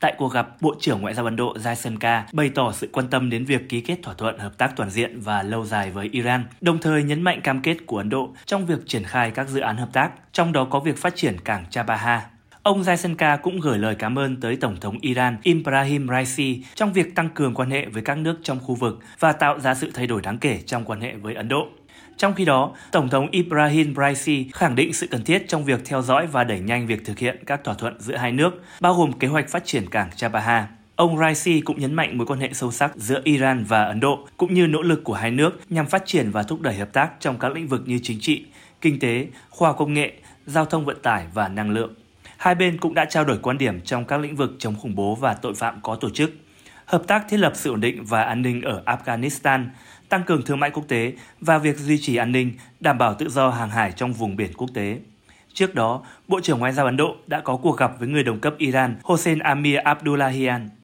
Tại cuộc gặp, Bộ trưởng Ngoại giao Ấn Độ Jaisankar bày tỏ sự quan tâm đến việc ký kết thỏa thuận hợp tác toàn diện và lâu dài với Iran, đồng thời nhấn mạnh cam kết của Ấn Độ trong việc triển khai các dự án hợp tác, trong đó có việc phát triển cảng Chabahar. Ông Jaisenka cũng gửi lời cảm ơn tới Tổng thống Iran Ibrahim Raisi trong việc tăng cường quan hệ với các nước trong khu vực và tạo ra sự thay đổi đáng kể trong quan hệ với Ấn Độ. Trong khi đó, Tổng thống Ibrahim Raisi khẳng định sự cần thiết trong việc theo dõi và đẩy nhanh việc thực hiện các thỏa thuận giữa hai nước, bao gồm kế hoạch phát triển cảng Chabahar. Ông Raisi cũng nhấn mạnh mối quan hệ sâu sắc giữa Iran và Ấn Độ, cũng như nỗ lực của hai nước nhằm phát triển và thúc đẩy hợp tác trong các lĩnh vực như chính trị, kinh tế, khoa công nghệ, giao thông vận tải và năng lượng. Hai bên cũng đã trao đổi quan điểm trong các lĩnh vực chống khủng bố và tội phạm có tổ chức, hợp tác thiết lập sự ổn định và an ninh ở Afghanistan, tăng cường thương mại quốc tế và việc duy trì an ninh, đảm bảo tự do hàng hải trong vùng biển quốc tế. Trước đó, Bộ trưởng Ngoại giao Ấn Độ đã có cuộc gặp với người đồng cấp Iran Hossein Amir Abdullahian.